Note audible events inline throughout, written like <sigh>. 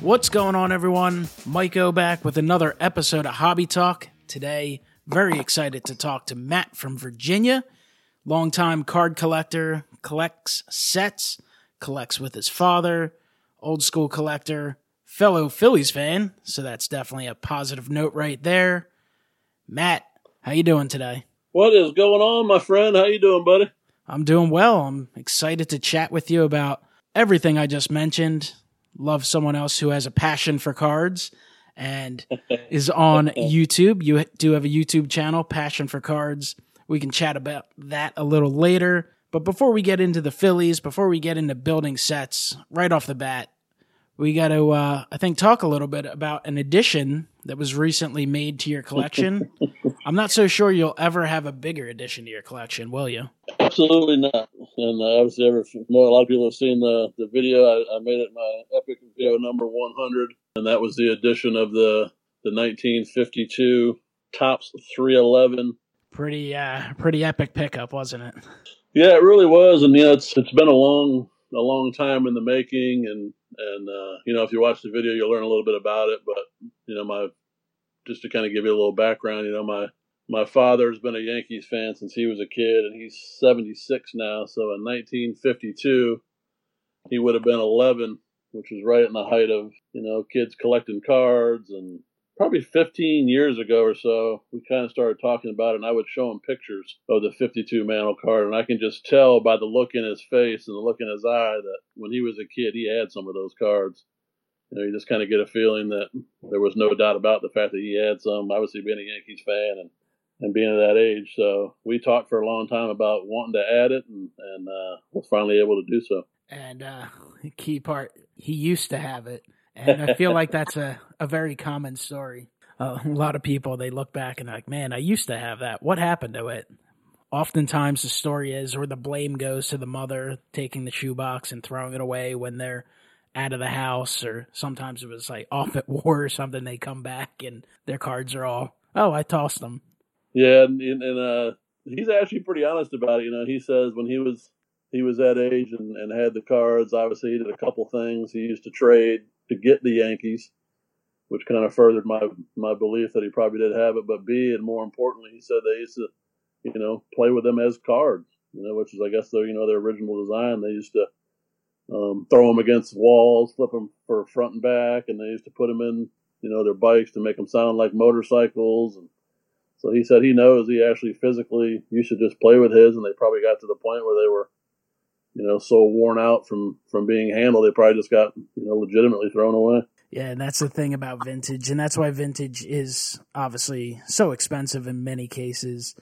What's going on, everyone? Miko back with another episode of Hobby Talk. Today, very excited to talk to Matt from Virginia, longtime card collector, collects sets, collects with his father, old school collector, fellow Phillies fan. So that's definitely a positive note right there. Matt, how you doing today? What is going on, my friend? How you doing, buddy? I'm doing well. I'm excited to chat with you about everything I just mentioned. Love someone else who has a passion for cards and <laughs> is on YouTube. You do have a YouTube channel, Passion for Cards. We can chat about that a little later. But before we get into the Phillies, before we get into building sets, right off the bat, we got to, uh, I think, talk a little bit about an addition that was recently made to your collection. <laughs> I'm not so sure you'll ever have a bigger addition to your collection, will you? Absolutely not. And uh, obviously, ever a lot of people have seen the the video. I, I made it my epic video number 100, and that was the addition of the the 1952 Topps 311. Pretty, uh, pretty epic pickup, wasn't it? Yeah, it really was, and yeah, it's it's been a long a long time in the making, and and uh, you know if you watch the video, you'll learn a little bit about it. But you know, my just to kind of give you a little background, you know, my my father's been a Yankees fan since he was a kid, and he's 76 now. So in 1952, he would have been 11, which was right in the height of you know kids collecting cards and probably 15 years ago or so, we kind of started talking about it, and I would show him pictures of the 52 Mantle card, and I can just tell by the look in his face and the look in his eye that when he was a kid, he had some of those cards. You know, you just kind of get a feeling that there was no doubt about the fact that he had some. Obviously, being a Yankees fan and and being at that age, so we talked for a long time about wanting to add it, and and uh, was finally able to do so. And uh, key part, he used to have it and I feel like that's a, a very common story. Uh, a lot of people, they look back and like, man, I used to have that. What happened to it? Oftentimes the story is where the blame goes to the mother taking the shoebox and throwing it away when they're out of the house or sometimes it was like off at <laughs> war or something. They come back and their cards are all, oh, I tossed them. Yeah. And, and uh, he's actually pretty honest about it. You know, he says when he was, he was that age and, and had the cards, obviously he did a couple things. He used to trade to get the Yankees, which kind of furthered my my belief that he probably did have it. But B, and more importantly, he said they used to, you know, play with them as cards, you know, which is I guess their you know their original design. They used to um, throw them against walls, flip them for front and back, and they used to put them in you know their bikes to make them sound like motorcycles. And so he said he knows he actually physically used to just play with his, and they probably got to the point where they were you know, so worn out from from being handled, they probably just got you know legitimately thrown away. Yeah, and that's the thing about vintage, and that's why vintage is obviously so expensive in many cases.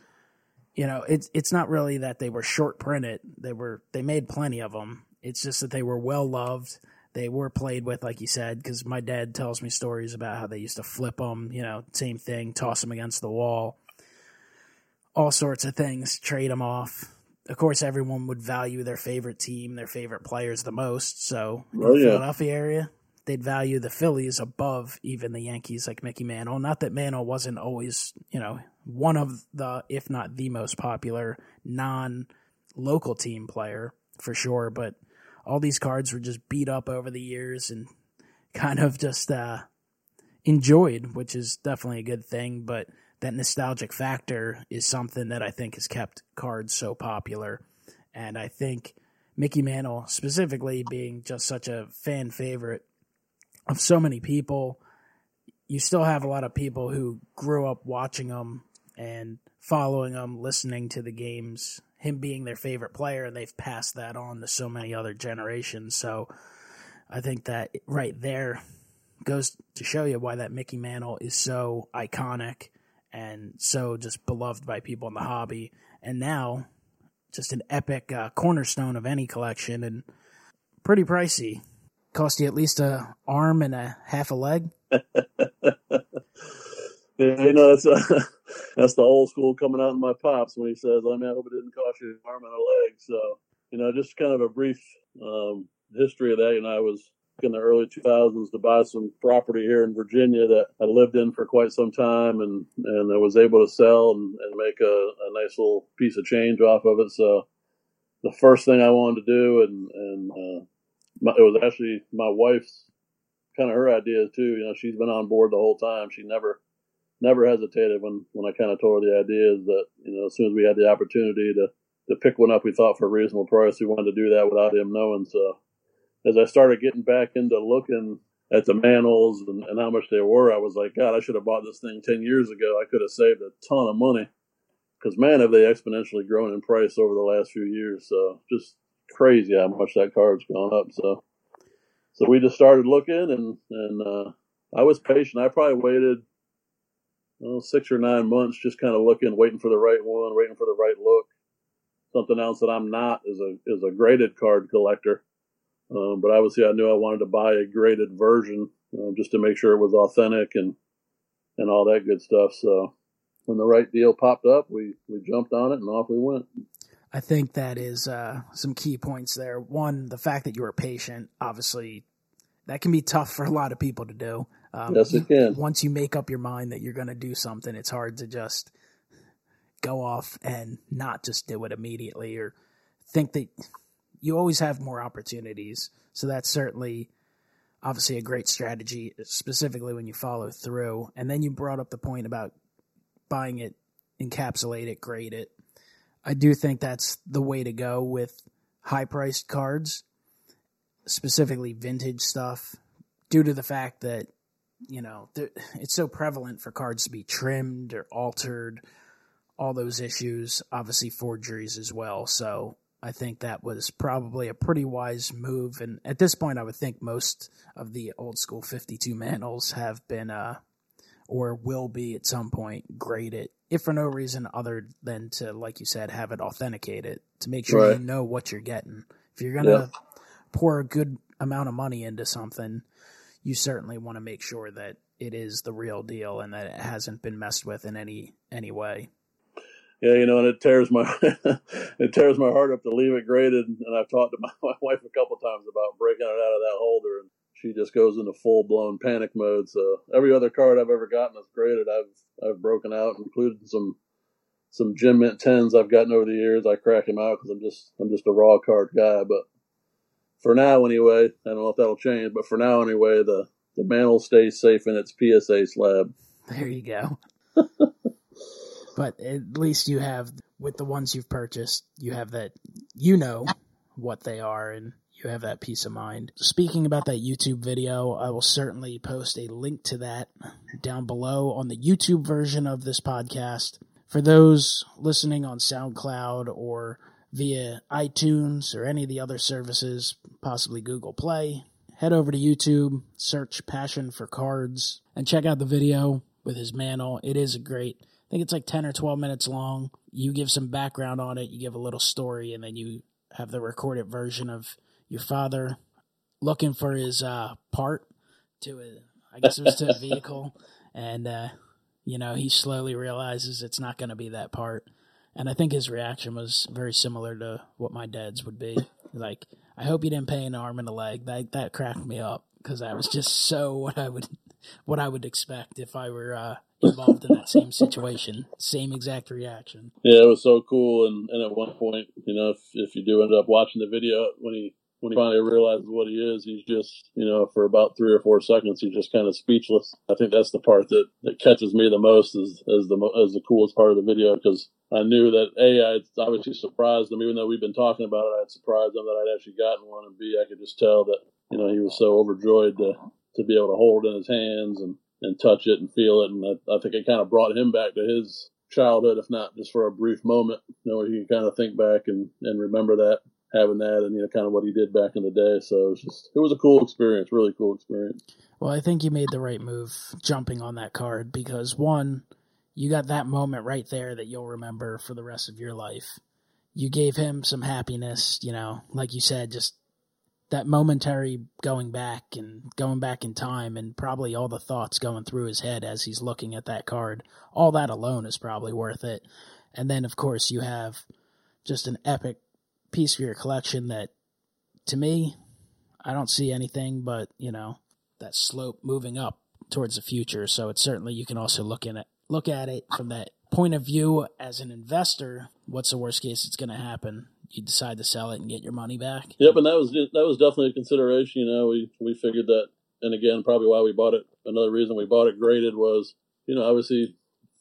You know, it's it's not really that they were short printed; they were they made plenty of them. It's just that they were well loved. They were played with, like you said, because my dad tells me stories about how they used to flip them. You know, same thing, toss them against the wall, all sorts of things, trade them off of course, everyone would value their favorite team, their favorite players the most. So, in oh, the yeah. Philadelphia area, they'd value the Phillies above even the Yankees, like Mickey Mantle. Not that Mantle wasn't always, you know, one of the, if not the most popular non local team player for sure, but all these cards were just beat up over the years and kind of just uh, enjoyed, which is definitely a good thing. But that nostalgic factor is something that I think has kept cards so popular. And I think Mickey Mantle, specifically being just such a fan favorite of so many people, you still have a lot of people who grew up watching him and following him, listening to the games, him being their favorite player, and they've passed that on to so many other generations. So I think that right there goes to show you why that Mickey Mantle is so iconic and so just beloved by people in the hobby. And now, just an epic uh, cornerstone of any collection and pretty pricey. Cost you at least a arm and a half a leg. <laughs> yeah, you know that's uh, <laughs> that's the old school coming out in my pops when he says, "I mean, I hope it didn't cost you an arm and a leg." So, you know, just kind of a brief um, history of that. You know, I was in the early 2000s to buy some property here in Virginia that I lived in for quite some time and, and I was able to sell and, and make a, a nice little piece of change off of it. So the first thing I wanted to do, and, and uh, my, it was actually my wife's kind of her idea too. You know, she's been on board the whole time. She never never hesitated when when I kind of told her the idea is that you know as soon as we had the opportunity to to pick one up we thought for a reasonable price, we wanted to do that without him knowing. So as I started getting back into looking at the Mantles and, and how much they were, I was like, God, I should have bought this thing ten years ago. I could have saved a ton of money. Because man, have they exponentially grown in price over the last few years. So just crazy how much that card's gone up. So so we just started looking, and and uh, I was patient. I probably waited well, six or nine months, just kind of looking, waiting for the right one, waiting for the right look. Something else that I'm not is a is a graded card collector. Um, but obviously, I knew I wanted to buy a graded version uh, just to make sure it was authentic and and all that good stuff. So when the right deal popped up, we we jumped on it and off we went. I think that is uh, some key points there. One, the fact that you were patient, obviously, that can be tough for a lot of people to do. Um, yes, it can. Once you make up your mind that you're going to do something, it's hard to just go off and not just do it immediately or think that you always have more opportunities. So that's certainly obviously a great strategy, specifically when you follow through. And then you brought up the point about buying it, encapsulate it, grade it. I do think that's the way to go with high priced cards, specifically vintage stuff, due to the fact that, you know, it's so prevalent for cards to be trimmed or altered, all those issues, obviously forgeries as well. So I think that was probably a pretty wise move. And at this point, I would think most of the old school 52 Mantles have been, uh, or will be at some point graded if for no reason other than to, like you said, have it authenticated to make sure right. you know what you're getting. If you're gonna yeah. pour a good amount of money into something, you certainly want to make sure that it is the real deal and that it hasn't been messed with in any any way. Yeah, you know, and it tears my <laughs> it tears my heart up to leave it graded. And I've talked to my, <laughs> my wife a couple times about breaking it out of that holder, and she just goes into full blown panic mode. So every other card I've ever gotten that's graded, I've I've broken out, including some some gem mint tens I've gotten over the years. I crack them out because I'm just I'm just a raw card guy. But for now, anyway, I don't know if that'll change. But for now, anyway, the the Mantle stays safe in its PSA slab. There you go. <laughs> but at least you have with the ones you've purchased, you have that you know what they are and you have that peace of mind. Speaking about that YouTube video, I will certainly post a link to that down below on the YouTube version of this podcast. For those listening on SoundCloud or via iTunes or any of the other services, possibly Google Play, head over to YouTube, search Passion for Cards, and check out the video with his Mantle. It is a great, I think it's like 10 or 12 minutes long. You give some background on it, you give a little story, and then you have the recorded version of your father looking for his uh, part to a, I guess it was to a <laughs> vehicle, and uh, you know he slowly realizes it's not going to be that part, and I think his reaction was very similar to what my dad's would be. Like, I hope you didn't pay an arm and a leg. That that cracked me up because that was just so <laughs> what I would what I would expect if I were uh, involved in that same situation. Same exact reaction. Yeah, it was so cool. And, and at one point, you know, if, if you do end up watching the video when he when he finally realizes what he is, he's just, you know, for about three or four seconds, he's just kind of speechless. I think that's the part that, that catches me the most is, as the, as the coolest part of the video because I knew that A, I obviously surprised him, even though we've been talking about it, I had surprised him that I'd actually gotten one. And B, I could just tell that, you know, he was so overjoyed to, to be able to hold it in his hands and, and touch it and feel it. And I, I think it kind of brought him back to his childhood, if not just for a brief moment, you know, where he can kind of think back and, and remember that having that and you know kind of what he did back in the day. So it was just it was a cool experience, really cool experience. Well, I think you made the right move jumping on that card because one, you got that moment right there that you'll remember for the rest of your life. You gave him some happiness, you know, like you said, just that momentary going back and going back in time and probably all the thoughts going through his head as he's looking at that card. All that alone is probably worth it. And then of course you have just an epic piece of your collection that, to me, I don't see anything but you know that slope moving up towards the future. So it's certainly you can also look in it, look at it from that point of view as an investor. What's the worst case that's going to happen? You decide to sell it and get your money back. Yep, and that was that was definitely a consideration. You know, we we figured that and again, probably why we bought it. Another reason we bought it graded was, you know, obviously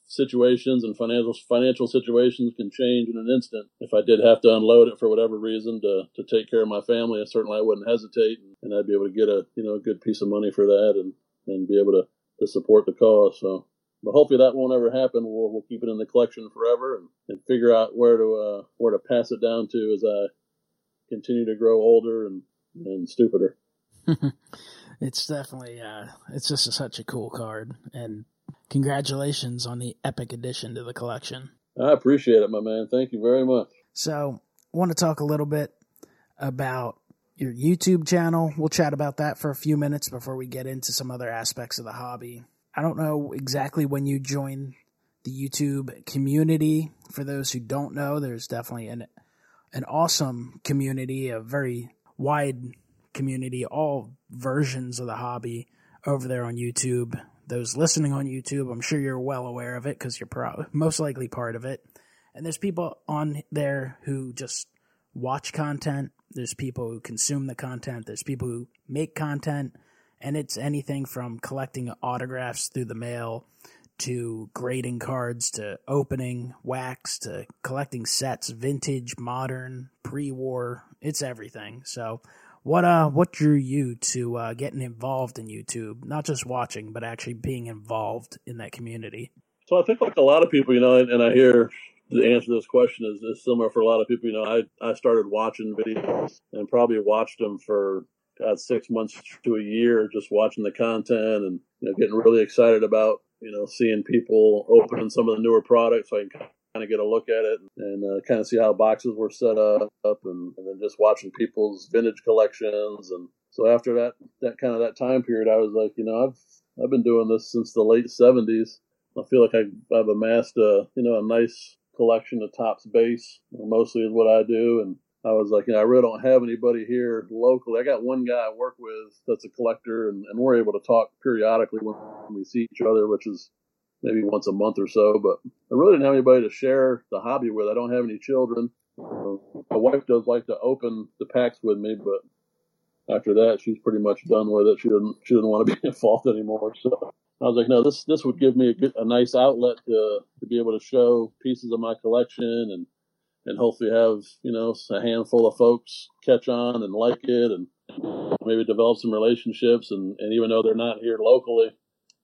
situations and financial financial situations can change in an instant. If I did have to unload it for whatever reason to, to take care of my family, I certainly I wouldn't hesitate, and I'd be able to get a you know a good piece of money for that and and be able to to support the cause. So, but hopefully that won't ever happen. We'll we'll keep it in the collection forever and, and figure out where to uh, where to pass it down to as I continue to grow older and and stupider. <laughs> it's definitely uh, it's just a, such a cool card and congratulations on the epic addition to the collection. I appreciate it, my man. Thank you very much. So, I want to talk a little bit about your YouTube channel. We'll chat about that for a few minutes before we get into some other aspects of the hobby. I don't know exactly when you joined the YouTube community. For those who don't know, there's definitely an an awesome community, a very wide community, all versions of the hobby over there on YouTube those listening on YouTube, I'm sure you're well aware of it because you're pro- most likely part of it. And there's people on there who just watch content. There's people who consume the content. There's people who make content. And it's anything from collecting autographs through the mail to grading cards to opening wax to collecting sets, vintage, modern, pre war. It's everything. So what uh what drew you to uh, getting involved in YouTube? Not just watching, but actually being involved in that community. So I think like a lot of people, you know, and, and I hear the answer to this question is, is, similar for a lot of people. You know, I I started watching videos and probably watched them for God, six months to a year, just watching the content and you know, getting really excited about you know seeing people opening some of the newer products. So I can kind of get a look at it and uh, kind of see how boxes were set up, and, and then just watching people's vintage collections. And so after that, that kind of that time period, I was like, you know, I've I've been doing this since the late '70s. I feel like I, I've amassed a you know a nice collection of Topps base. Mostly is what I do, and I was like, you know, I really don't have anybody here locally. I got one guy I work with that's a collector, and, and we're able to talk periodically when we see each other, which is maybe once a month or so. But I really didn't have anybody to share the hobby with. I don't have any children. Uh, my wife does like to open the packs with me, but after that, she's pretty much done with it. She doesn't she doesn't want to <laughs> be involved anymore. So I was like, no, this this would give me a, good, a nice outlet to to be able to show pieces of my collection and and hopefully have you know a handful of folks catch on and like it and maybe develop some relationships and, and even though they're not here locally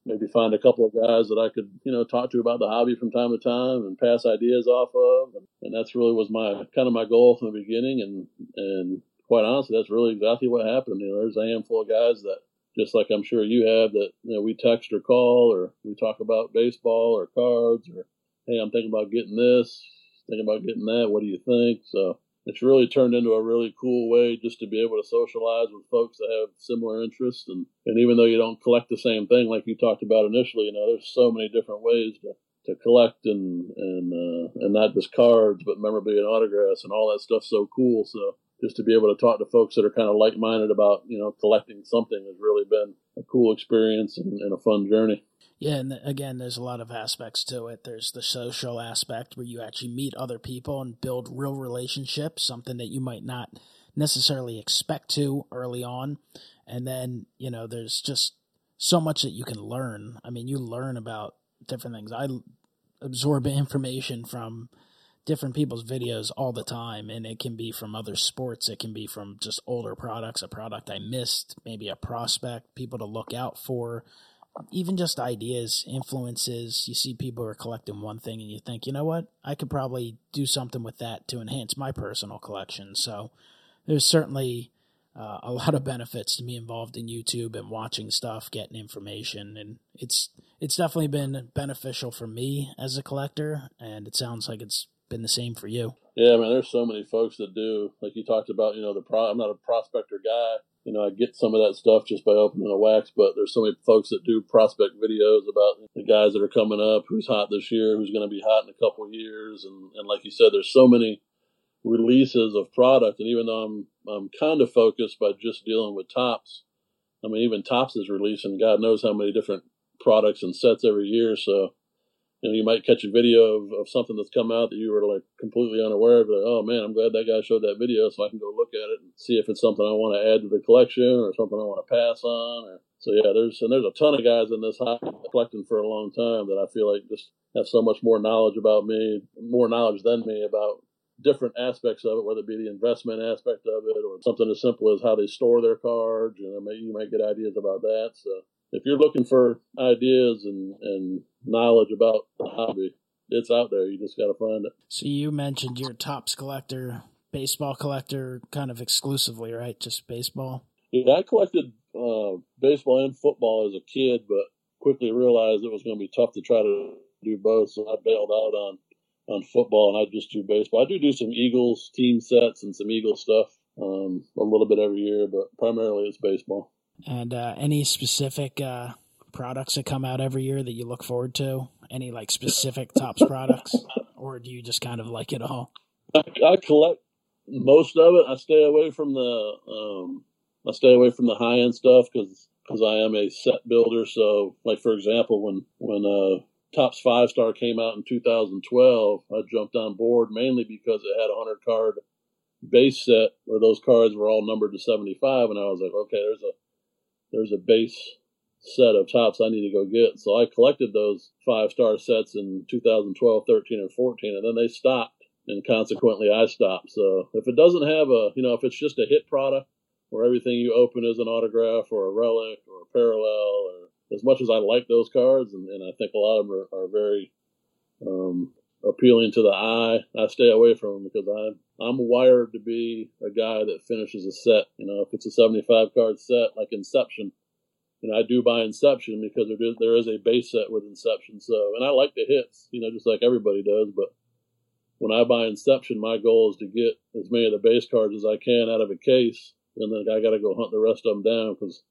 maybe find a couple of guys that I could, you know, talk to about the hobby from time to time and pass ideas off of. And, and that's really was my kind of my goal from the beginning. And, and quite honestly, that's really exactly what happened. You know, there's a handful of guys that just like I'm sure you have that, you know, we text or call or we talk about baseball or cards or, Hey, I'm thinking about getting this, thinking about getting that. What do you think? So it's really turned into a really cool way just to be able to socialize with folks that have similar interests and, and even though you don't collect the same thing like you talked about initially you know there's so many different ways to, to collect and and uh, and not just cards but memorabilia and autographs and all that stuff's so cool so just to be able to talk to folks that are kind of like-minded about you know collecting something has really been a cool experience and, and a fun journey yeah, and again, there's a lot of aspects to it. There's the social aspect where you actually meet other people and build real relationships, something that you might not necessarily expect to early on. And then, you know, there's just so much that you can learn. I mean, you learn about different things. I absorb information from different people's videos all the time and it can be from other sports it can be from just older products a product i missed maybe a prospect people to look out for even just ideas, influences. You see people are collecting one thing and you think, you know what, I could probably do something with that to enhance my personal collection. So there's certainly uh, a <laughs> lot of benefits to be involved in YouTube and watching stuff, getting information, and it's it's definitely been beneficial for me as a collector, and it sounds like it's been the same for you. Yeah, man, there's so many folks that do. Like you talked about, you know, the pro. I'm not a prospector guy, you know, I get some of that stuff just by opening a wax, but there's so many folks that do prospect videos about the guys that are coming up, who's hot this year, who's going to be hot in a couple years. And, and like you said, there's so many releases of product. And even though I'm, I'm kind of focused by just dealing with Topps, I mean, even Topps is releasing God knows how many different products and sets every year. So, you know, you might catch a video of, of something that's come out that you were like completely unaware of. Like, oh man, I'm glad that guy showed that video so I can go look at it and see if it's something I want to add to the collection or something I want to pass on or so yeah, there's and there's a ton of guys in this hobby collecting for a long time that I feel like just have so much more knowledge about me, more knowledge than me about different aspects of it, whether it be the investment aspect of it or something as simple as how they store their cards. You know, you might get ideas about that. So if you're looking for ideas and, and knowledge about the hobby, it's out there. You just got to find it. So you mentioned your Topps collector, baseball collector, kind of exclusively, right? Just baseball. Yeah, I collected uh, baseball and football as a kid, but quickly realized it was going to be tough to try to do both, so I bailed out on on football, and I just do baseball. I do do some Eagles team sets and some Eagles stuff um, a little bit every year, but primarily it's baseball. And uh, any specific uh, products that come out every year that you look forward to? Any like specific Topps products, or do you just kind of like it all? I, I collect most of it. I stay away from the um, I stay away from the high end stuff because because I am a set builder. So, like for example, when when uh, Topps Five Star came out in 2012, I jumped on board mainly because it had a hundred card base set where those cards were all numbered to 75, and I was like, okay, there's a there's a base set of Topps I need to go get. So I collected those five star sets in 2012, 13, and 14, and then they stopped, and consequently I stopped. So if it doesn't have a, you know, if it's just a hit product where everything you open is an autograph or a relic or a parallel or as much as I like those cards, and, and I think a lot of them are, are very um, appealing to the eye, I stay away from them because I'm I'm wired to be a guy that finishes a set. You know, if it's a 75 card set like Inception, know, I do buy Inception because there is there is a base set with Inception. So, and I like the hits, you know, just like everybody does. But when I buy Inception, my goal is to get as many of the base cards as I can out of a case, and then I got to go hunt the rest of them down because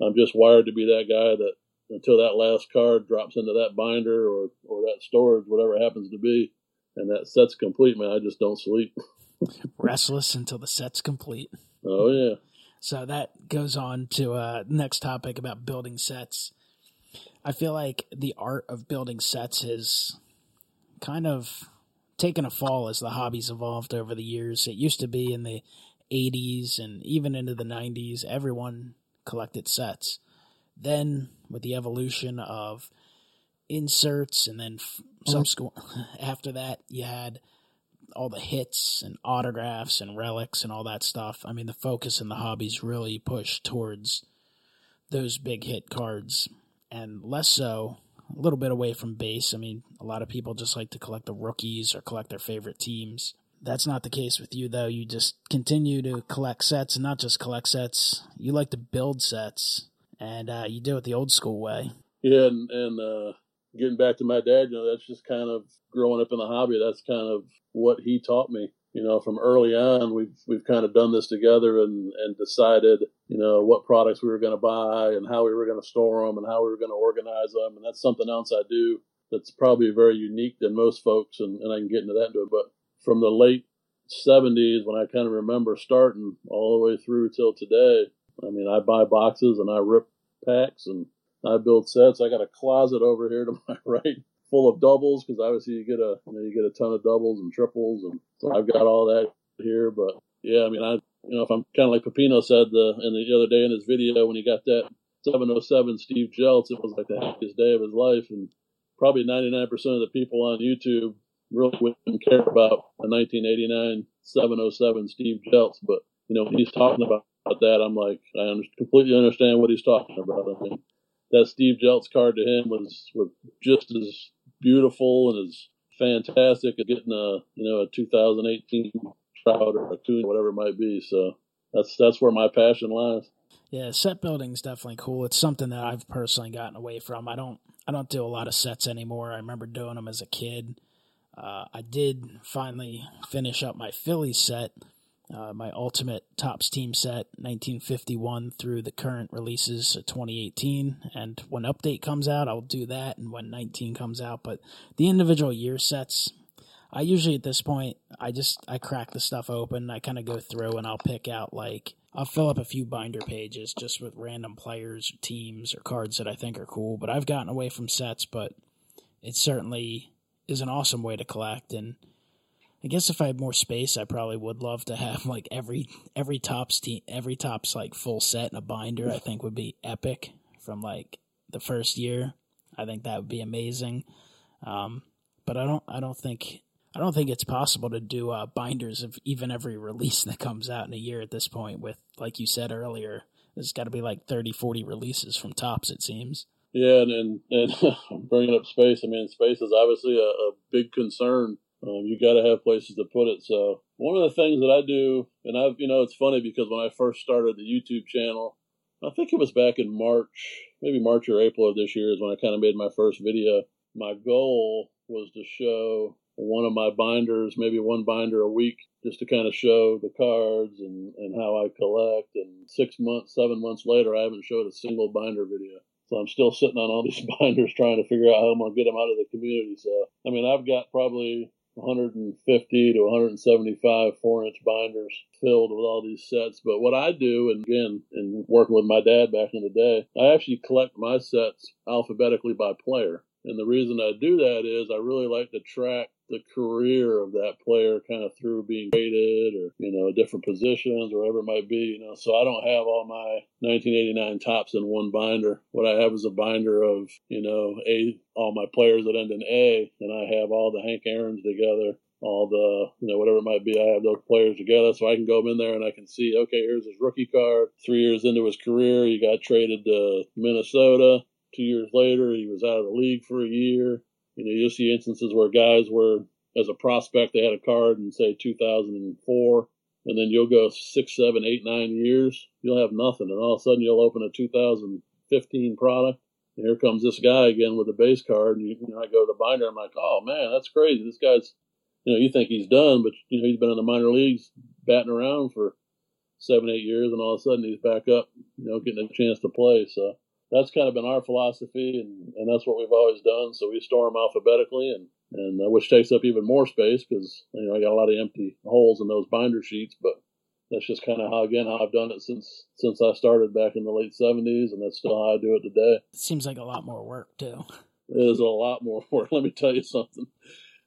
I'm just wired to be that guy that until that last card drops into that binder or or that storage, whatever it happens to be, and that set's complete, man, I just don't sleep. <laughs> Restless until the set's complete. Oh yeah. So that goes on to uh next topic about building sets. I feel like the art of building sets has kind of taken a fall as the hobby's evolved over the years. It used to be in the 80s and even into the 90s, everyone collected sets. Then, with the evolution of inserts, and then some school <laughs> after that, you had all the hits and autographs and relics and all that stuff. I mean, the focus in the hobbies really pushed towards those big hit cards, and less so a little bit away from base. I mean, a lot of people just like to collect the rookies or collect their favorite teams. That's not the case with you, though. You just continue to collect sets, and not just collect sets. You like to build sets, and uh, you do it the old school way. Yeah, and, and uh, getting back to my dad, you know, that's just kind of growing up in the hobby. That's kind of what he taught me. You know, from early on, we've we've kind of done this together and and decided, you know, what products we were going to buy and how we were going to store them and how we were going to organize them. And that's something else I do that's probably very unique than most folks. And, and I can get into that into it. But from the late 70s, when I kind of remember starting all the way through till today, I mean, I buy boxes and I rip packs and I build sets. I got a closet over here to <laughs> my right full of doubles because obviously you get a you know you get a ton of doubles and triples and so I've got all that here. But yeah, I mean I you know if I'm kind of like Pepino said the in the other day in his video when he got that 707 Steve Jeltz, it was like the happiest day of his life and probably 99% of the people on YouTube really wouldn't care about a 1989 707 Steve Jeltz, but you know when he's talking about that, I'm like I completely understand what he's talking about. I mean that Steve Jeltz card to him was was just as beautiful and as fantastic as getting a you know a 2018 trout or a Acuña, whatever it might be. So that's that's where my passion lies. Yeah, set building is definitely cool. It's something that I've personally gotten away from. I don't I don't do a lot of sets anymore. I remember doing them as a kid. Uh, I did finally finish up my Philly set uh, my ultimate Topps team set 1951 through the current releases of 2018 and when update comes out i'll do that. And when 19 comes out but the individual year sets i usually at this point i just i crack the stuff open. I kind of go through and i'll pick out like i'll fill up a few binder pages just with random players or teams or cards that i think are cool. But i've gotten away from sets but it certainly is an awesome way to collect. And I guess if I had more space, I probably would love to have <laughs> like every every Topps team, every Topps like full set in a binder. I think would be epic from like the first year. I think that would be amazing. Um, but I don't I don't think I don't think it's possible to do uh, binders of even every <laughs> release that comes out in a year at this point. With like you said earlier, there's got to be like 30, 40 releases from Topps. It seems. Yeah, and and, and <laughs> bringing up space. I mean, space is obviously a, a big concern. Um, you got to have places to put it. So one of the things that I do, and I've you know, it's funny because when I first started the YouTube channel, I think it was back in March, maybe March or April of this year is when I kind of made my first video. My goal was to show one of my binders, maybe one binder a week, just to kind of show the cards and, and how I collect. And six months, seven months later, I haven't showed a single binder video. So I'm still sitting on all <laughs> these binders trying to figure out how I'm going to get them out of the community. So, I mean, I've got probably 150 to 175 four inch binders filled with all these sets. But what I do, and again, in working with my dad back in the day, I actually collect my sets alphabetically by player. And the reason I do that is I really like to track the career of that player kind of through being traded or, you know, different positions or whatever it might be, you know. So I don't have all my 1989 Topps in one binder. What I have is a binder of, you know, A, all my players that end in A, and I have all the Hank Aaron's together all the you know whatever it might be. I have those players together, so I can go in there and I can see okay, here's his rookie card. Three years into his career, he got traded to Minnesota. Two years later, he was out of the league for a year. You know, you'll see instances where guys were, as a prospect, they had a card in, say, 2004, and then you'll go six, seven, eight, nine years, you'll have nothing. And all of a sudden, you'll open a 2015 product. And here comes this guy again with a base card. And you, you know, I go to the binder, I'm like, oh, man, that's crazy. This guy's, you know, you think he's done, but, you know, he's been in the minor leagues batting around for seven, eight years, and all of a sudden he's back up, you know, getting a chance to play. So, that's kind of been our philosophy, and, and that's what we've always done. So we store them alphabetically, and and uh, which takes up even more space because you know I got a lot of empty holes in those binder sheets. But that's just kind of how again how I've done it since since I started back in the late '70s, and that's still how I do it today. It seems like a lot more work too. It is a lot more work. <laughs> Let me tell you something.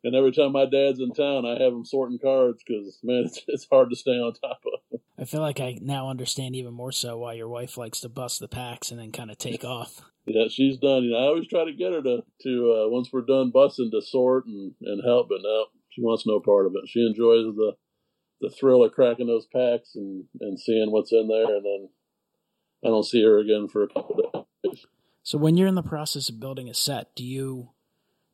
And every time my dad's in town, I have him sorting cards because man, <laughs> it's, it's hard to stay on top of. I feel like I now understand even more so why your wife likes to bust the packs and then kind of take <laughs> off. Yeah, she's done. You know, I always try to get her to to uh, once we're done busting to sort and and help, but no, she wants no part of it. She enjoys the the thrill of cracking those packs and and seeing what's in there, and then I don't see her again for a couple days. So when you're in the process of building a set, do you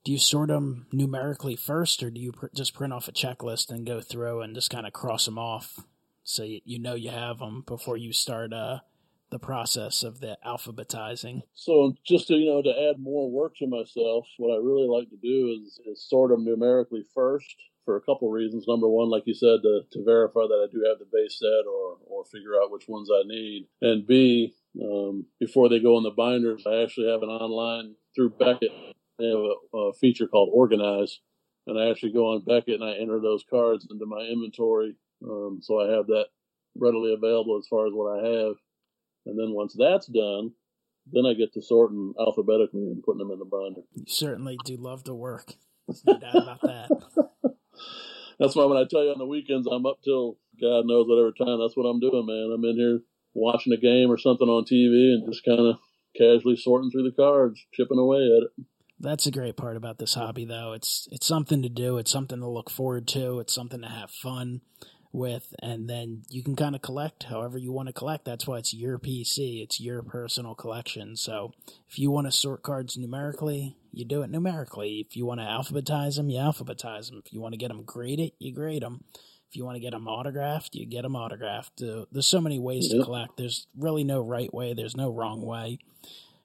do you sort them numerically first, or do you pr- just print off a checklist and go through and just kind of cross them off so you, you know you have them before you start uh, the process of the alphabetizing? So just to you know to add more work to myself, what I really like to do is, is sort them numerically first for a couple reasons. Number one, like you said, to, to verify that I do have the base set or or figure out which ones I need, and B, um, before they go in the binders, I actually have an online through Beckett they have a, a feature called Organize, and I actually go on Beckett and I enter those cards into my inventory, um, so I have that readily available as far as what I have. And then once that's done, then I get to sorting alphabetically and putting them in the binder. You certainly do love to work. There's no doubt about that. <laughs> that's why when I tell you on the weekends I'm up till God knows whatever time. That's what I'm doing, man. I'm in here watching a game or something on TV and just kind of casually sorting through the cards, chipping away at it. That's a great part about this hobby, though. It's it's something to do. It's something to look forward to. It's something to have fun with, and then you can kind of collect however you want to collect. That's why it's your PC. It's your personal collection. So if you want to sort cards numerically, you do it numerically. If you want to alphabetize them, you alphabetize them. If you want to get them graded, you grade them. If you want to get them autographed, you get them autographed. Uh, there's so many ways yep. to collect. There's really no right way. There's no wrong way.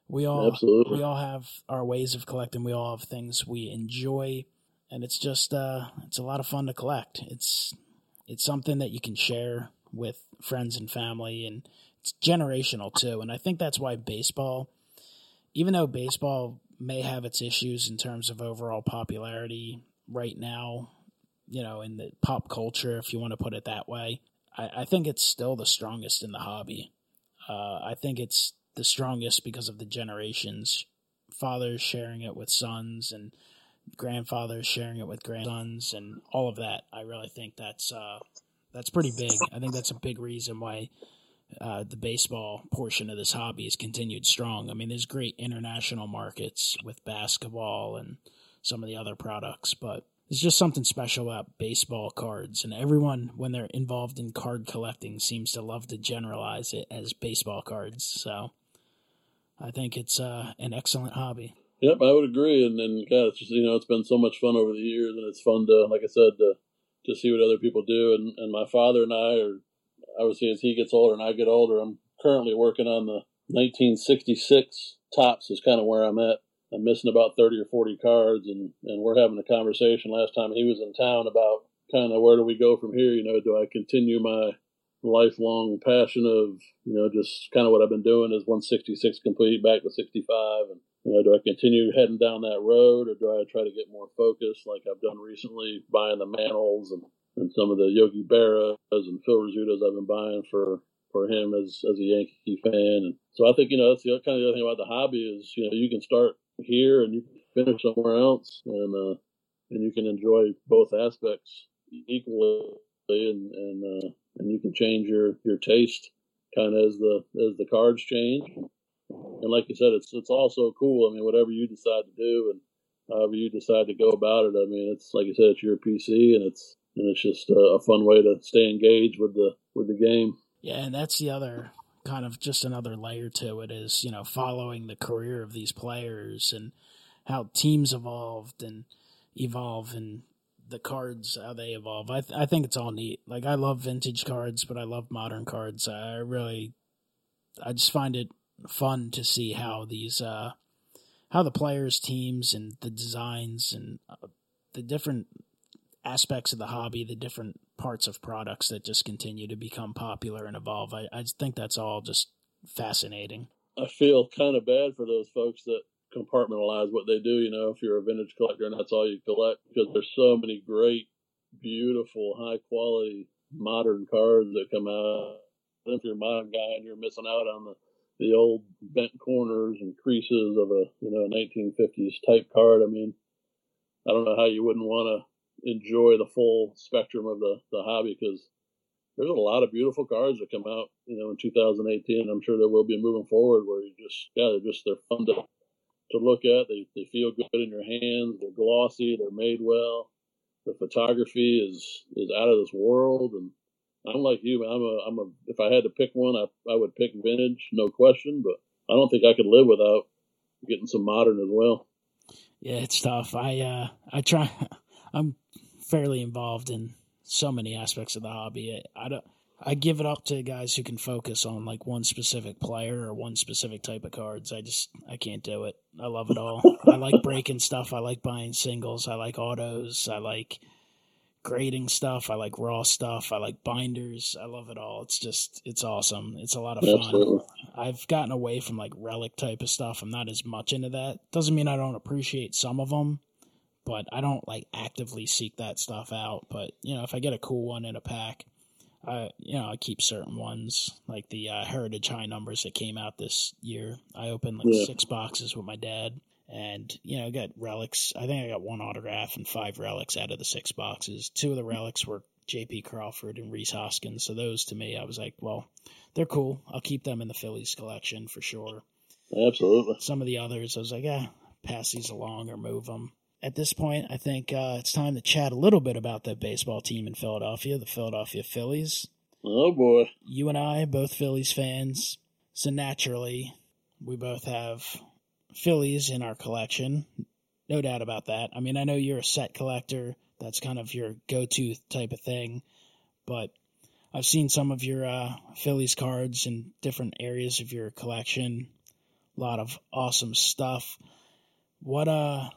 We all Absolutely. we all have our ways of collecting. We all have things we enjoy, and it's just uh, it's a lot of fun to collect. It's it's something that you can share with friends and family, and it's generational too. And I think that's why baseball, even though baseball may have its issues in terms of overall popularity right now, you know, in the pop culture, if you want to put it that way, I, I think it's still the strongest in the hobby. Uh, I think it's the strongest because of the generations, fathers sharing it with sons, and grandfathers sharing it with grandsons and all of that. I really think that's uh, that's pretty big. I think that's a big reason why uh, the baseball portion of this hobby has continued strong. I mean, there's great international markets with basketball and some of the other products, but there's just something special about baseball cards, and everyone, when they're involved in card collecting, seems to love to generalize it as baseball cards. So, I think it's uh, an excellent hobby. Yep, I would agree. And then, God, it's just you know, it's been so much fun over the years, and it's fun to, like I said, to to see what other people do. And and my father and I are obviously as he gets older and I get older, I'm currently working on the 1966 Topps is kind of where I'm at. I'm missing about 30 or 40 cards, and and we're having a conversation last time he was in town about kind of where do we go from here? You know, do I continue my lifelong passion of you know just kind of what I've been doing is 166 complete back to 65 and you know do I continue heading down that road or do I try to get more focused like I've done recently buying the Mantles and and some of the Yogi Berras and Phil Rizzuto's I've been buying for for him as as a Yankee fan. And so I think you know that's the kind of the other thing about the hobby is you know you can start here and you can finish somewhere else and uh and you can enjoy both aspects equally and and uh, and you can change your your taste kind of as the as the cards change. And like you said, it's it's also cool. I mean, whatever you decide to do and however you decide to go about it, I mean, it's like I said, it's your PC, and it's and it's just a, a fun way to stay engaged with the with the game. Yeah, and that's the other kind of just another layer to it is you know following the career of these players and how teams evolved and evolve and the cards how they evolve. I th- I think it's all neat. Like I love vintage cards, but I love modern cards. I really, I just find it fun to see how these uh how the players, teams, and the designs and uh, the different aspects of the hobby, the different parts of products that just continue to become popular and evolve. I I think that's all just fascinating. I feel kind of bad for those folks that compartmentalize what they do. You know, if you're a vintage collector and that's all you collect, because there's so many great, beautiful, high quality modern cards that come out. If you're a modern guy and you're missing out on the the old bent corners and creases of a you know 1950s type card, I mean, I don't know how you wouldn't want to enjoy the full spectrum of the the hobby because there's a lot of beautiful cards that come out, you know, in 2018. I'm sure there will be moving forward where you just, yeah, they're just, they're fun to to look at. They they feel good in your hands. They're glossy. They're made well. The photography is is out of this world. And I'm like you. I'm a I'm a. If I had to pick one, I I would pick vintage, no question. But I don't think I could live without getting some modern as well. Yeah, it's tough. I uh I try. <laughs> I'm fairly involved in so many aspects of the hobby. I, I don't. I give it up to guys who can focus on like one specific player or one specific type of cards. I just I can't do it. I love it all. I like <laughs> breaking stuff. I like buying singles. I like autos. I like grading stuff. I like raw stuff. I like binders. I love it all. It's just it's awesome. It's a lot of fun. Absolutely. I've gotten away from like relic type of stuff. I'm not as much into that. Doesn't mean I don't appreciate some of them, but I don't like actively seek that stuff out. But you know, if I get a cool one in a pack I you know I keep certain ones like the uh, Heritage High numbers that came out this year. I opened like yeah. six boxes with my dad, and you know I got relics. I think I got one autograph and five relics out of the six boxes. Two of the relics were J.P. Crawford and Rhys Hoskins. So those to me, I was like, well, they're cool. I'll keep them in the Phillies collection for sure. Absolutely. Some of the others, I was like, yeah, pass these along or move them at this point, I think uh, it's time to chat a little bit about the baseball team in Philadelphia, the Philadelphia Phillies. Oh boy! You and I, both Phillies fans, so naturally, we both have Phillies in our collection. No doubt about that. I mean, I know you're a set collector. That's kind of your go-to type of thing, but I've seen some of your uh, Phillies cards in different areas of your collection. A lot of awesome stuff. What uh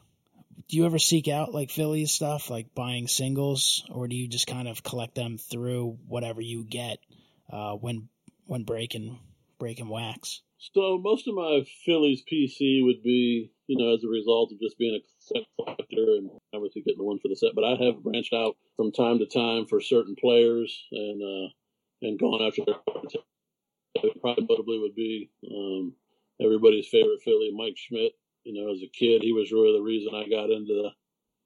do you ever seek out like Phillies stuff, like buying singles, or do you just kind of collect them through whatever you get uh, when when breaking breaking wax? So most of my Phillies PC would be, you know, as a result of just being a set collector and obviously getting the one for the set. But I have branched out from time to time for certain players and uh, and gone after their probably notably would be um, everybody's favorite Philly, Mike Schmidt you know, as a kid, he was really the reason I got into the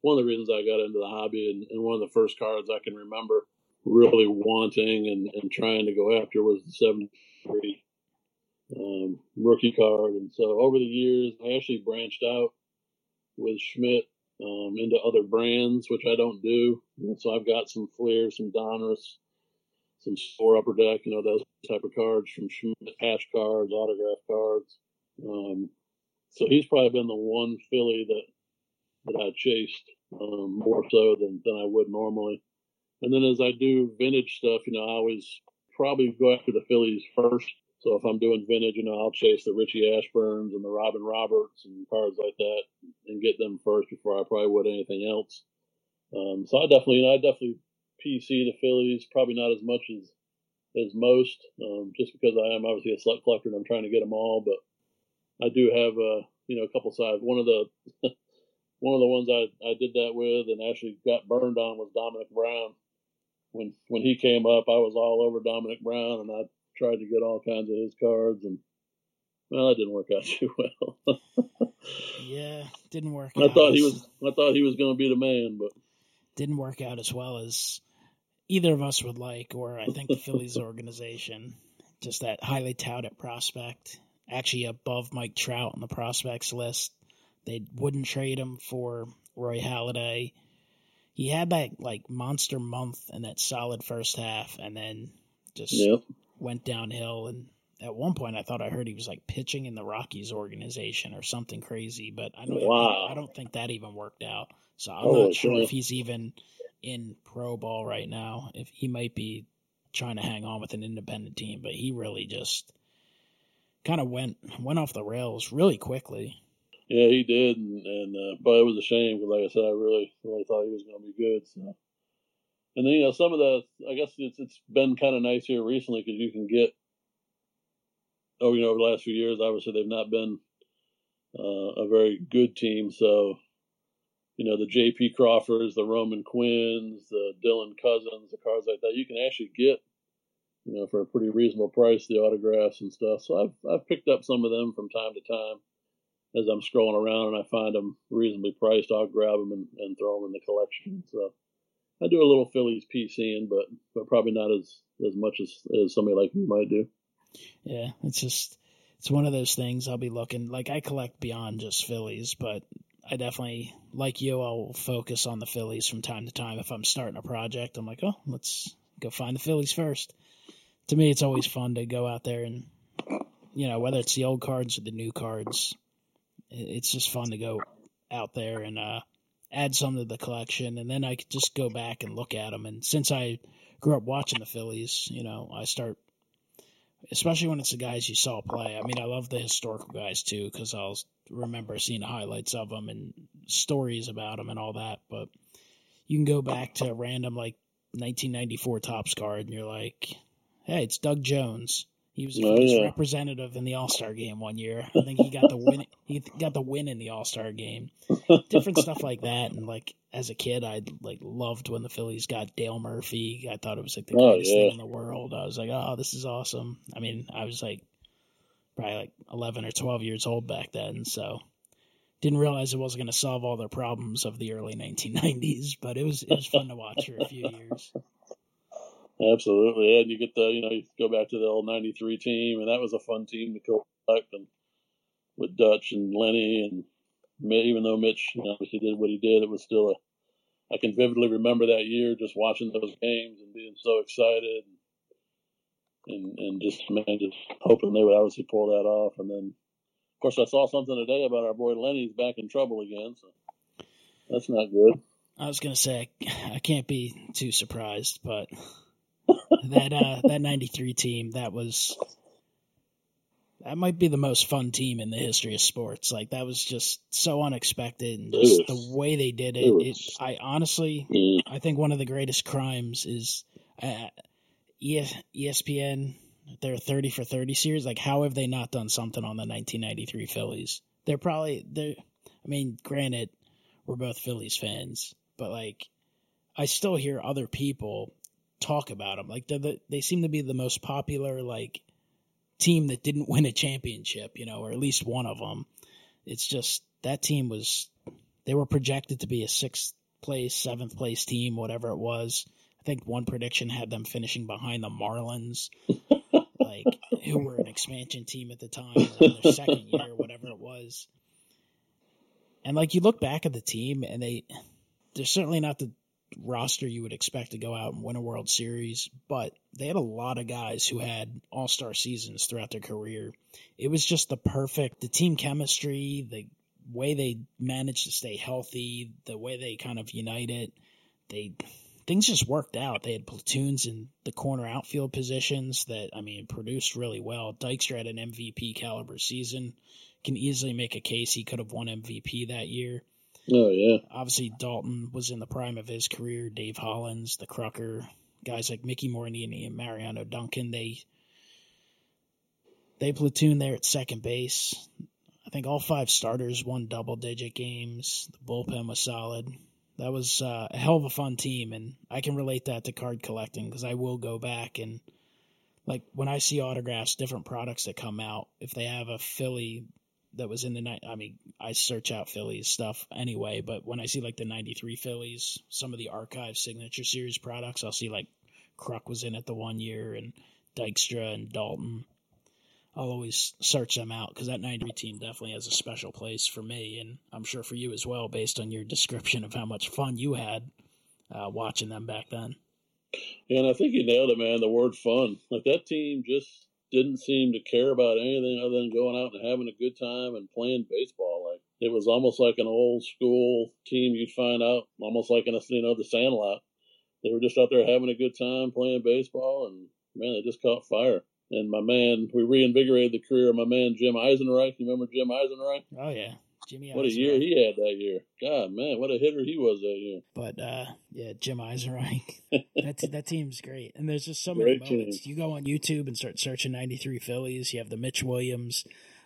one of the reasons I got into the hobby and, and one of the first cards I can remember really wanting and, and trying to go after was the 73 um, rookie card. And so over the years, I actually branched out with Schmidt um, into other brands, which I don't do. And so I've got some Fleer, some Donruss, some Score Upper Deck, you know, those type of cards from Schmidt, patch cards, autograph cards. Um, so he's probably been the one Philly that that I chased um, more so than, than I would normally. And then as I do vintage stuff, you know, I always probably go after the Phillies first. So if I'm doing vintage, you know, I'll chase the Richie Ashburns and the Robin Roberts and cards like that and get them first before I probably would anything else. Um, so I definitely, you know, I definitely PC the Phillies, probably not as much as as most, um, just because I am obviously a select collector and I'm trying to get them all. But I do have a, you know, a couple sides. One of the <laughs> one of the ones I, I did that with and actually got burned on was Domonic Brown when when he came up, I was all over Domonic Brown, and I tried to get all kinds of his cards, and well, that didn't work out <laughs> too well. yeah, didn't work. I thought he was. I thought he was going to be the man, but didn't work out as well as either of us would like, or I think the Phillies <laughs> organization. Just that highly touted prospect, actually above Mike Trout on the prospects list. They wouldn't trade him for Roy Halladay he had that like monster month and that solid first half, and then just yep. went downhill. And at one point, I thought I heard he was like pitching in the Rockies organization or something crazy, but I don't. Wow. I don't think that even worked out. So I'm not sure if he's even in pro ball right now. If he might be trying to hang on with an independent team, but he really just kind of went went off the rails really quickly. Yeah, he did, and, and uh, but it was a shame because, like I said, I really really thought he was going to be good. So, and then you know some of the, I guess it's it's been kind of nice here recently because you can get, oh, you know, over the last few years, obviously they've not been uh, a very good team. So, you know, the J.P. Crawfords, the Roman Quinns, the Dylan Cozens, the cards like that, you can actually get, you know, for a pretty reasonable price, the autographs and stuff. So I've I've picked up some of them from time to time as I'm scrolling around and I find them reasonably priced, I'll grab them and, and throw them in the collection. So I do a little Phillies PCing, but but probably not as as much as as somebody like you might do. Yeah, it's just it's one of those things. I'll be looking like I collect beyond just Phillies, but I definitely like you. I'll focus on the Phillies from time to time. If I'm starting a project, I'm like, oh, let's go find the Phillies first. To me, it's always fun to go out there and you know whether it's the old cards or the new cards it's just fun to go out there and uh, add some to the collection, and then I could just go back and look at them. And since I grew up watching the Phillies, you know, I start, especially when it's the guys you saw play. I mean, I love the historical guys too because I'll remember seeing highlights of them and stories about them and all that. But you can go back to a random like 1994 Topps card, and you're like, hey, it's Doug Jones. He was oh, yeah. representative in the All Star game one year. I think he got the win. He got the win in the All Star game. <laughs> Different stuff like that, and like as a kid, I like loved when the Phillies got Dale Murphy. I thought it was like the oh, greatest yeah. thing in the world. I was like, oh, this is awesome. I mean, I was like probably like eleven or twelve years old back then, so didn't realize it wasn't going to solve all the problems of the early 1990s. But it was it was fun to watch for a few years. <laughs> Absolutely, and you get the you know you go back to the old '93 team, and that was a fun team to collect, and with Dutch and Lenny, and even though Mitch you know, obviously did what he did, it was still a. I can vividly remember that year, just watching those games and being so excited, and and just man, just hoping they would obviously pull that off, and then of course I saw something today about our boy Lenny's back in trouble again, so that's not good. I was gonna say I can't be too surprised, but that uh, that '93 team that was that might be the most fun team in the history of sports. Like that was just so unexpected, and just the way they did it. it I honestly, mm. I think one of the greatest crimes is uh, ESPN. Their thirty for thirty series. Like, how have they not done something on the 1993 Phillies? They're probably they. I mean, granted, we're both Phillies fans, but like, I still hear other people talk about them. Like the, they seem to be the most popular like team that didn't <laughs> win a championship, you know, or at least one of them. It's just that team was they were projected to be a sixth place, seventh place team, whatever it was. I think one prediction had them finishing behind the Marlins, <laughs> like who were an expansion team at the time, their second year, whatever it was. And like you look back at the team, and they they're certainly not the roster you would expect to go out and win a World Series, but they had a lot of guys who had all star seasons throughout their career. It was just the perfect the team chemistry, the way they managed to stay healthy, the way they kind of united, they things just worked out. They had platoons in the corner outfield positions that I mean produced really well. Dykstra had an MVP caliber season. Can easily make a case he could have won MVP that year. Oh yeah. Obviously Daulton was in the prime of his career. Dave Hollins, the Crucker, guys like Mickey Morandini and Mariano Duncan, they they platoon there at second base. I think all five starters won double digit games. The bullpen was solid. That was uh, a hell of a fun team, and I can relate that to card collecting because I will go back and like when I see autographs, different products that come out. If they have a Philly that was in the night, I mean, I search out Phillies stuff anyway. But when I see like the '93 Phillies, some of the archive signature series products, I'll see like Kruk was in it the one year, and Dykstra and Daulton. I'll always search them out because that 93 team definitely has a special place for me, and I'm sure for you as well, based on your description of how much fun you had uh, watching them back then. Yeah, and I think you nailed it, man. The word fun. Like that team just didn't seem to care about anything other than going out and having a good time and playing baseball. Like it was almost like an old school team you'd find out, almost like in a you know the Sandlot. They were just out there having a good time playing baseball, and man, they just caught fire and my man, we reinvigorated the career of my man Jim Eisenreich. You remember Jim Eisenreich? Oh yeah, Jimmy. What a year he had that year! God, man, what a hitter he was that year. But uh, yeah, Jim Eisenreich. <laughs> that <laughs> that team's great, and there's just so many moments. Team. You go on YouTube and start searching '93 Phillies. You have the Mitch Williams.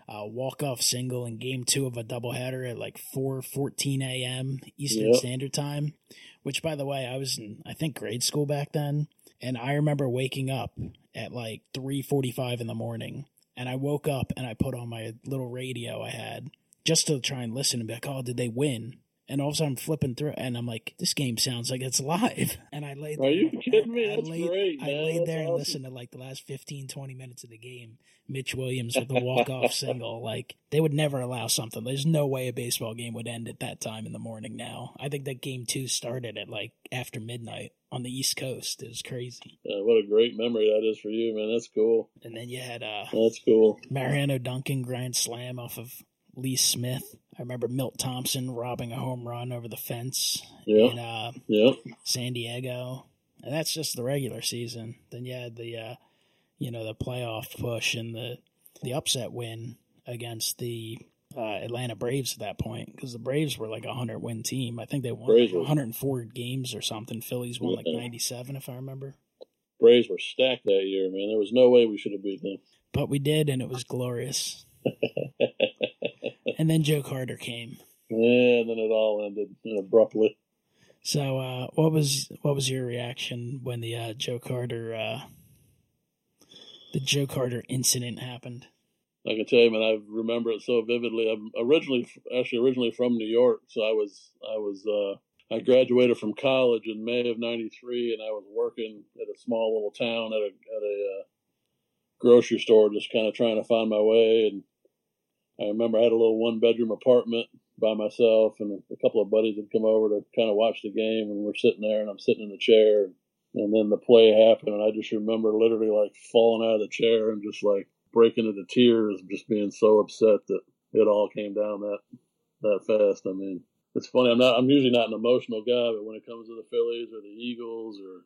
Uh, walk-off single in game two of a doubleheader at like 4.14 a.m. Eastern yep. Standard Time, which, by the way, I was in, I think, grade school back then. And I remember waking up at like 3:45 in the morning and I woke up and I put on my little radio I had just to try and listen and be like, "Oh, did they win?" And all of a sudden I'm flipping through and I'm like, "This game sounds like it's live." <laughs> And I laid Are there, you kidding me? That's I laid, great. I laid there and listened to like the last 15 20 minutes of the game. Mitch Williams with the walk-off <laughs> single. Like they would never allow something. There's no way a baseball game would end at that time in the morning now. I think that game 2 started at like after midnight on the East Coast. It was crazy. Yeah, what a great memory that is for you, man. That's cool. And then you had uh That's cool. Mariano Duncan grand slam off of Lee Smith. I remember Milt Thompson robbing a home run over the fence yeah. in uh, yeah. San Diego. And that's just the regular season. Then you had the uh, you know, the playoff push and the the upset win against the uh, Atlanta Braves at that point because the Braves were like a hundred win team. I think they won like 104 games or something. Phillies won yeah. like 97 if I remember. Braves were stacked that year, man. There was no way we should have beat them. But we did, and it was glorious. <laughs> and then Joe Carter came. Yeah, and then it all ended abruptly. So, uh, what was what was your reaction when the uh, Joe Carter uh, the Joe Carter incident happened? I can tell you, man, I remember it so vividly. I'm originally, actually, originally from New York, so I was, I was, uh, I graduated from college in May of '93, and I was working at a small little town at a at a uh, grocery store, just kind of trying to find my way. And I remember I had a little one bedroom apartment by myself, and a couple of buddies had come over to kind of watch the game, and we're sitting there, and I'm sitting in the chair, and, then the play happened, and I just remember literally like falling out of the chair and just like breaking into tears, just being so upset that it all came down that that fast. I mean, it's funny. I'm not. I'm usually not an emotional guy, but when it comes to the Phillies or the Eagles or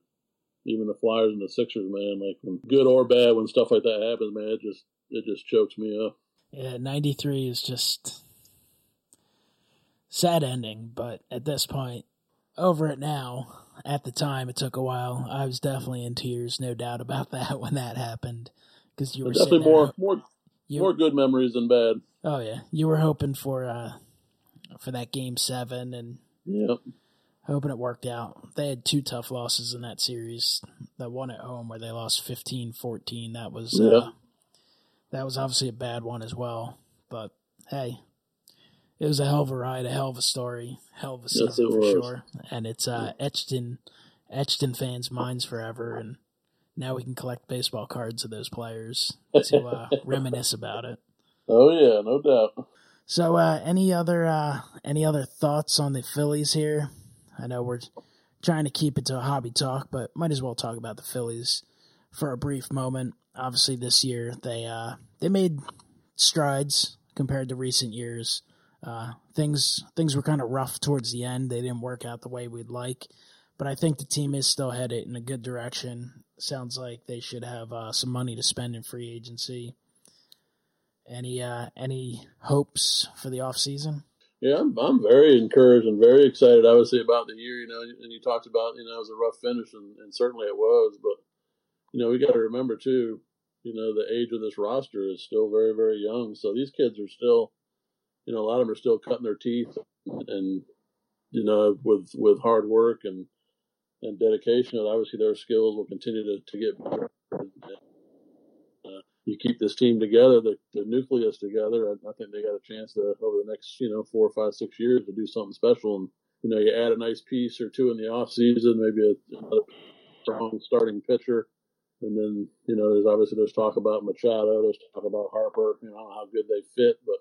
even the Flyers and the Sixers, man, like when good or bad, when stuff like that happens, man, it just it just chokes me up. Yeah, '93 is just sad ending, but at this point, over it now. At the time, it took a while. I was definitely in tears, no doubt about <laughs> that when that happened because you were definitely more more you, more good memories than bad. Oh yeah, you were hoping for uh for that game seven and yep. hoping it worked out. They had two tough losses in that series. The one at home where they lost 15-14, that was uh, that was obviously a bad one as well. But hey, it was a hell of a ride, a hell of a story, hell of a season yes, for was. sure, and it's uh, etched in etched in fans' minds forever. And now we can collect baseball cards of those players to uh, <laughs> reminisce about it. Oh yeah, no doubt. So, uh, any other uh, any other thoughts on the Phillies here? I know we're trying to keep it to a hobby talk, but might as well talk about the Phillies for a brief moment. Obviously, this year they uh, they made strides compared to recent years. Uh, things things were kind of rough towards the end. They didn't work out the way we'd like, but I think the team is still headed in a good direction. Sounds like they should have uh, some money to spend in free agency. Any uh, any hopes for the off season? Yeah, I'm, I'm very encouraged and very excited. Obviously about the year, you know, and you talked about you know it was a rough finish, and, and certainly it was. But you know, we got to remember too, you know, the age of this roster is still very very young. So these kids are still you know, a lot of them are still cutting their teeth and, you know, with, with hard work and, and dedication. And obviously their skills will continue to, to get better. Uh, you keep this team together, the, the nucleus together. I, I think they got a chance to, over the next, you know, four, five, six years to do something special. And, you know, you add a nice piece or two in the off season, maybe a, strong starting pitcher. And then, you know, there's obviously there's talk about Machado, there's talk about Harper, you know, how good they fit, but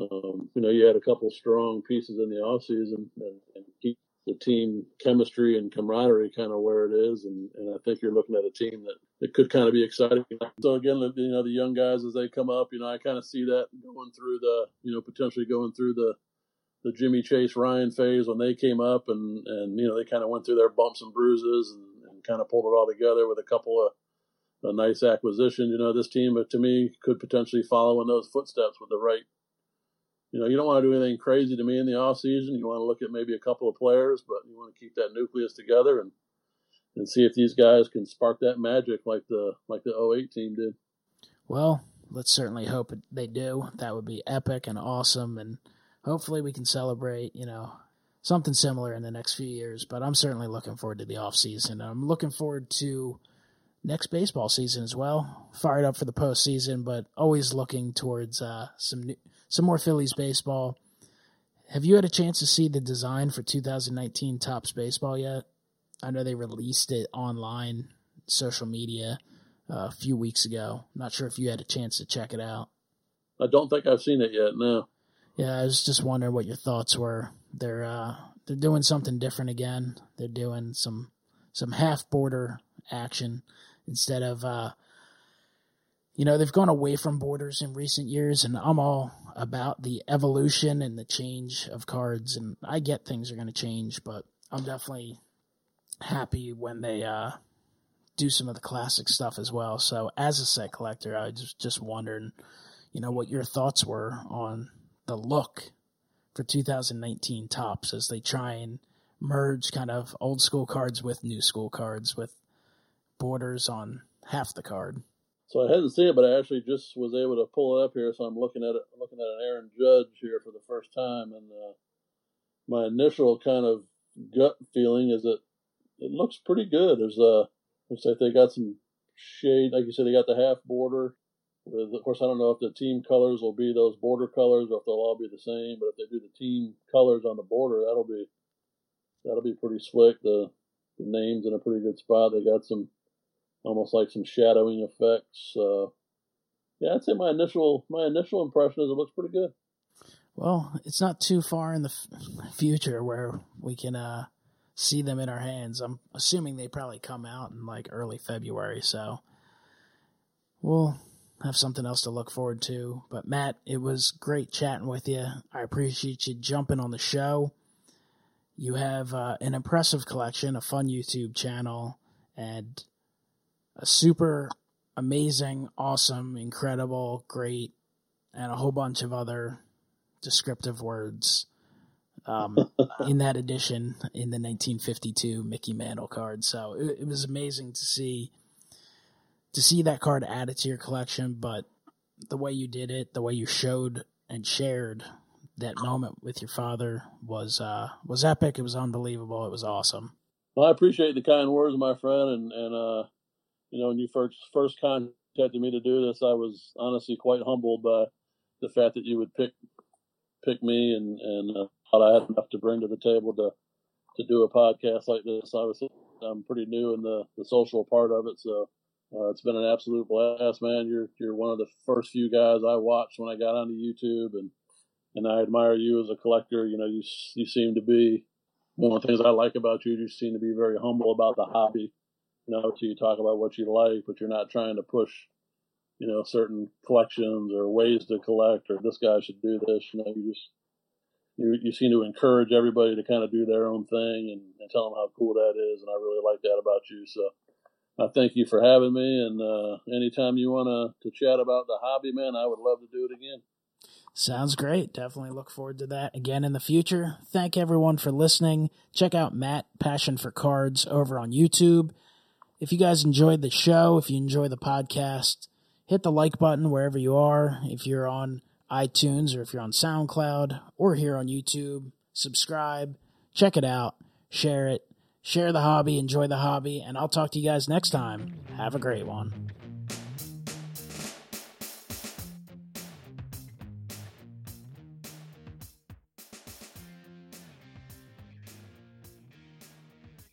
um, you know, you had a couple strong pieces in the off season and, and keep the team chemistry and camaraderie kind of where it is. And, and I think you're looking at a team that it could kind of be exciting. So again, you know, the young guys as they come up, you know, I kind of see that going through the, you know, potentially going through the, the Jimmy Chase Ryan phase when they came up and, and, you know, they kind of went through their bumps and bruises and, and kind of pulled it all together with a couple of, a nice acquisition. You know, this team, but to me, could potentially follow in those footsteps with the right you know, you don't want to do anything crazy to me in the off season. You want to look at maybe a couple of players, but you want to keep that nucleus together and and see if these guys can spark that magic like the like the 08 team did. Well, let's certainly hope they do. That would be epic and awesome, and hopefully we can celebrate. You know, something similar in the next few years. But I'm certainly looking forward to the off season. I'm looking forward to next baseball season as well. Fired up for the postseason, but always looking towards uh, some new, some more Phillies baseball. Have you had a chance to see the design for 2019 Topps Baseball yet? I know they released it online, social media, uh, a few weeks ago. Not sure if you had a chance to check it out. I don't think I've seen it yet. No. Yeah, I was just wondering what your thoughts were. They're uh, they're doing something different again. They're doing some some half border action instead of uh, you know they've gone away from borders in recent years, and I'm all about the evolution and the change of cards, and I get things are going to change, but I'm definitely happy when they uh, do some of the classic stuff as well. So as a set collector, I just just wondering, you know, what your thoughts were on the look for 2019 Topps as they try and merge kind of old school cards with new school cards with borders on half the card. So I hadn't seen it, but I actually just was able to pull it up here. So I'm looking at it, looking at an Aaron Judge here for the first time, and uh, my initial kind of gut feeling is that it looks pretty good. There's a looks like they got some shade, like you said, they got the half border. With, of course, I don't know if the team colors will be those border colors or if they'll all be the same. But if they do the team colors on the border, that'll be that'll be pretty slick. The the names in a pretty good spot. They got some almost like some shadowing effects. Uh, yeah, I'd say my initial my initial impression is it looks pretty good. Well, it's not too far in the f- future where we can uh, see them in our hands. I'm assuming they probably come out in like early February, so we'll have something else to look forward to. But Matt, it was great chatting with you. I appreciate you jumping on the show. You have uh, an impressive collection, a fun YouTube channel, and a super amazing, awesome, incredible, great, and a whole bunch of other descriptive words um, <laughs> in that edition in the 1952 Mickey Mantle card. So it, it, was amazing to see to see that card added to your collection. But the way you did it, the way you showed and shared that moment with your father was uh, was epic. It was unbelievable. It was awesome. Well, I appreciate the kind words, my friend, and and uh, you know, when you first first contacted me to do this, I was honestly quite humbled by the fact that you would pick pick me, and and uh, thought I had enough to bring to the table to to do a podcast like this. Obviously, I'm pretty new in the the social part of it, so. Uh, it's been an absolute blast, man. You're you're one of the first few guys I watched when I got onto YouTube, and and I admire you as a collector. You know, you you seem to be one of the things I like about you. You seem to be very humble about the hobby. You know, to you talk about what you like, but you're not trying to push, you know, certain collections or ways to collect or this guy should do this. You know, you just you you seem to encourage everybody to kind of do their own thing and, and tell them how cool that is, and I really like that about you. So. I thank you for having me, and uh, anytime you want to chat about the hobby, man, I would love to do it again. Sounds great. Definitely look forward to that again in the future. Thank everyone for listening. Check out Matt Passion for Cards over on YouTube. If you guys enjoyed the show, if you enjoy the podcast, hit the like button wherever you are. If you're on iTunes or if you're on SoundCloud or here on YouTube, subscribe, check it out, share it, share the hobby, enjoy the hobby, and I'll talk to you guys next time. Have a great one.